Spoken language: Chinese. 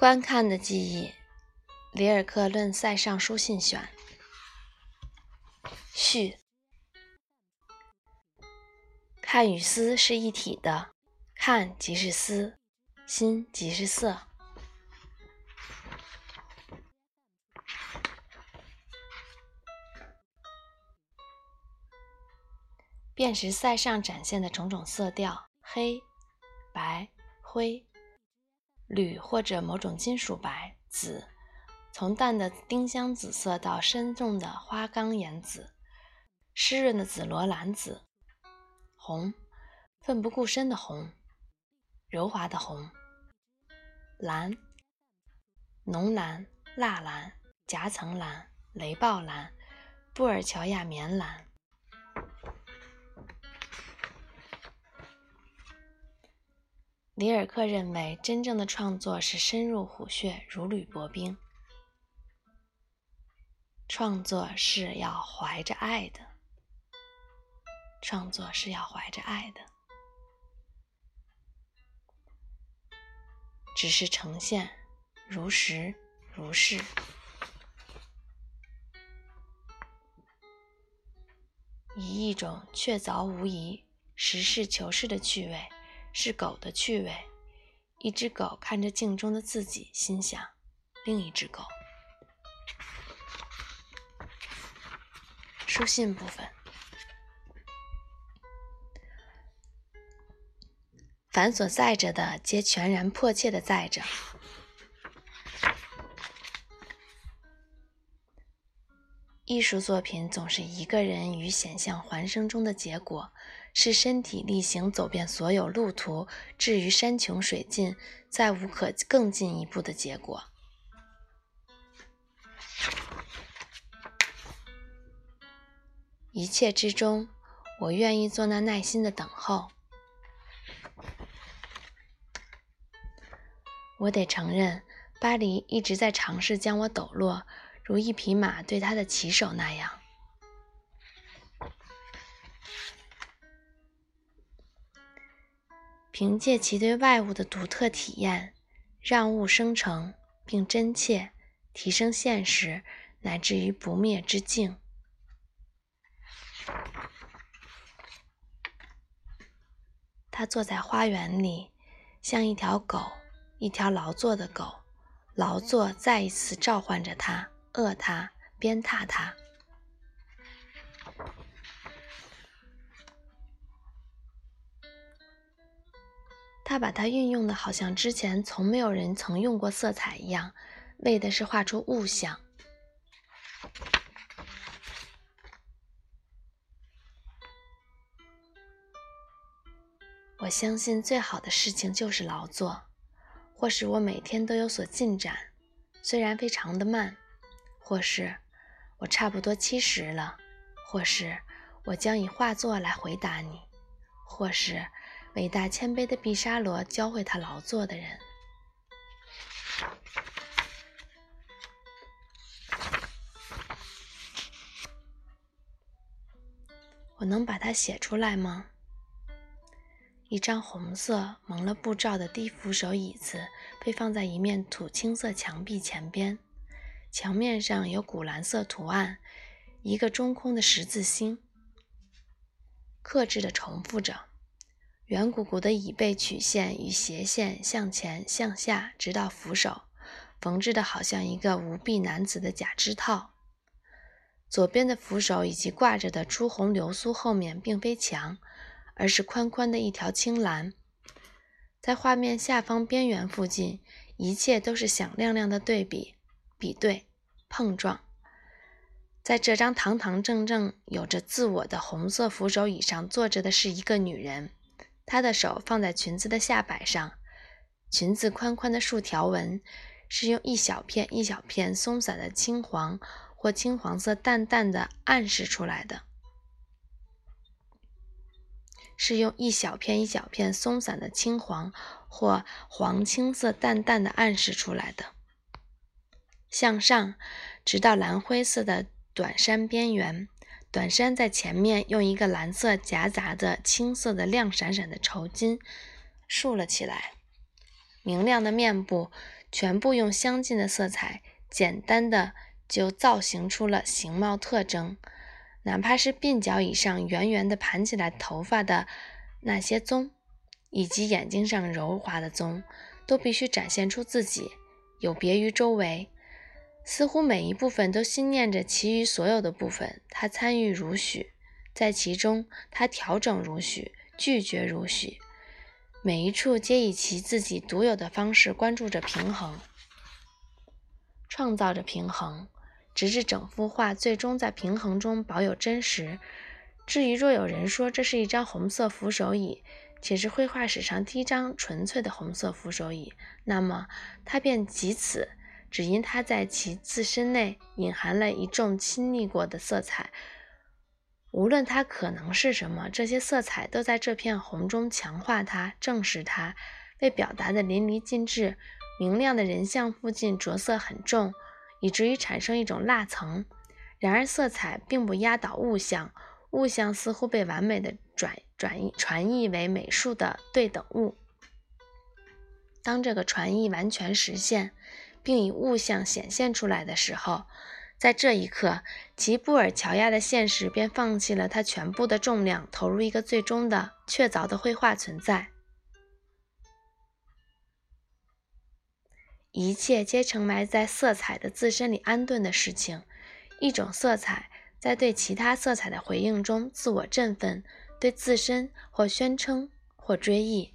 观看的记忆，里尔克论塞尚书信选序。看与思是一体的，看即是思，心即是色。辨识塞上展现的种种色调：黑、白、灰、铝或者某种金属白、紫，从淡的丁香紫色到深重的花岗岩紫，湿润的紫罗兰紫、红，奋不顾身的红，柔滑的红、蓝、浓蓝、蜡蓝、夹层蓝、雷暴蓝、布尔乔亚棉蓝。里尔克认为，真正的创作是深入虎穴，如履薄冰。创作是要怀着爱的，创作是要怀着爱的，只是呈现如实如是，以一种确凿无疑、实事求是的趣味。是狗的趣味。一只狗看着镜中的自己，心想：另一只狗。书信部分，凡所载着的，皆全然迫切的载着。艺术作品总是一个人与险象环生中的结果。是身体力行走遍所有路途，至于山穷水尽，再无可更进一步的结果。一切之中，我愿意做那耐心的等候。我得承认，巴黎一直在尝试将我抖落，如一匹马对他的骑手那样。凭借其对外物的独特体验，让物生成并真切提升现实，乃至于不灭之境。他坐在花园里，像一条狗，一条劳作的狗，劳作再一次召唤着他，饿他，鞭挞他。他把它运用的好像之前从没有人曾用过色彩一样，为的是画出物象。我相信最好的事情就是劳作，或是我每天都有所进展，虽然非常的慢；或是我差不多七十了；或是我将以画作来回答你；或是。伟大谦卑的毕沙罗教会他劳作的人。我能把它写出来吗？一张红色蒙了布罩的低扶手椅子被放在一面土青色墙壁前边，墙面上有古蓝色图案，一个中空的十字星，克制的重复着。圆鼓鼓的椅背曲线与斜线向前向下，直到扶手，缝制的好像一个无臂男子的假肢套。左边的扶手以及挂着的朱红流苏后面并非墙，而是宽宽的一条青蓝。在画面下方边缘附近，一切都是响亮亮的对比、比对、碰撞。在这张堂堂正正、有着自我的红色扶手椅上坐着的是一个女人。她的手放在裙子的下摆上，裙子宽宽的竖条纹是用一小片一小片松散的青黄或青黄色淡淡的暗示出来的，是用一小片一小片松散的青黄或黄青色淡淡的暗示出来的，向上直到蓝灰色的短衫边缘。短衫在前面用一个蓝色夹杂着青色的亮闪闪的绸巾竖了起来，明亮的面部全部用相近的色彩，简单的就造型出了形貌特征。哪怕是鬓角以上圆圆的盘起来头发的那些棕，以及眼睛上柔滑的棕，都必须展现出自己，有别于周围。似乎每一部分都心念着其余所有的部分，他参与如许，在其中他调整如许，拒绝如许。每一处皆以其自己独有的方式关注着平衡，创造着平衡。直至整幅画最终在平衡中保有真实。至于若有人说这是一张红色扶手椅，且是绘画史上第一张纯粹的红色扶手椅，那么它便即此，只因它在其自身内隐含了一众亲昵过的色彩。无论它可能是什么，这些色彩都在这片红中强化它、证实它，被表达的淋漓尽致。明亮的人像附近着色很重。以至于产生一种蜡层，然而色彩并不压倒物象，物象似乎被完美的转转传译为美术的对等物。当这个传译完全实现，并以物象显现出来的时候，在这一刻，吉布尔乔亚的现实便放弃了它全部的重量，投入一个最终的确凿的绘画存在。一切皆成埋在色彩的自身里安顿的事情，一种色彩在对其他色彩的回应中自我振奋，对自身或宣称或追忆。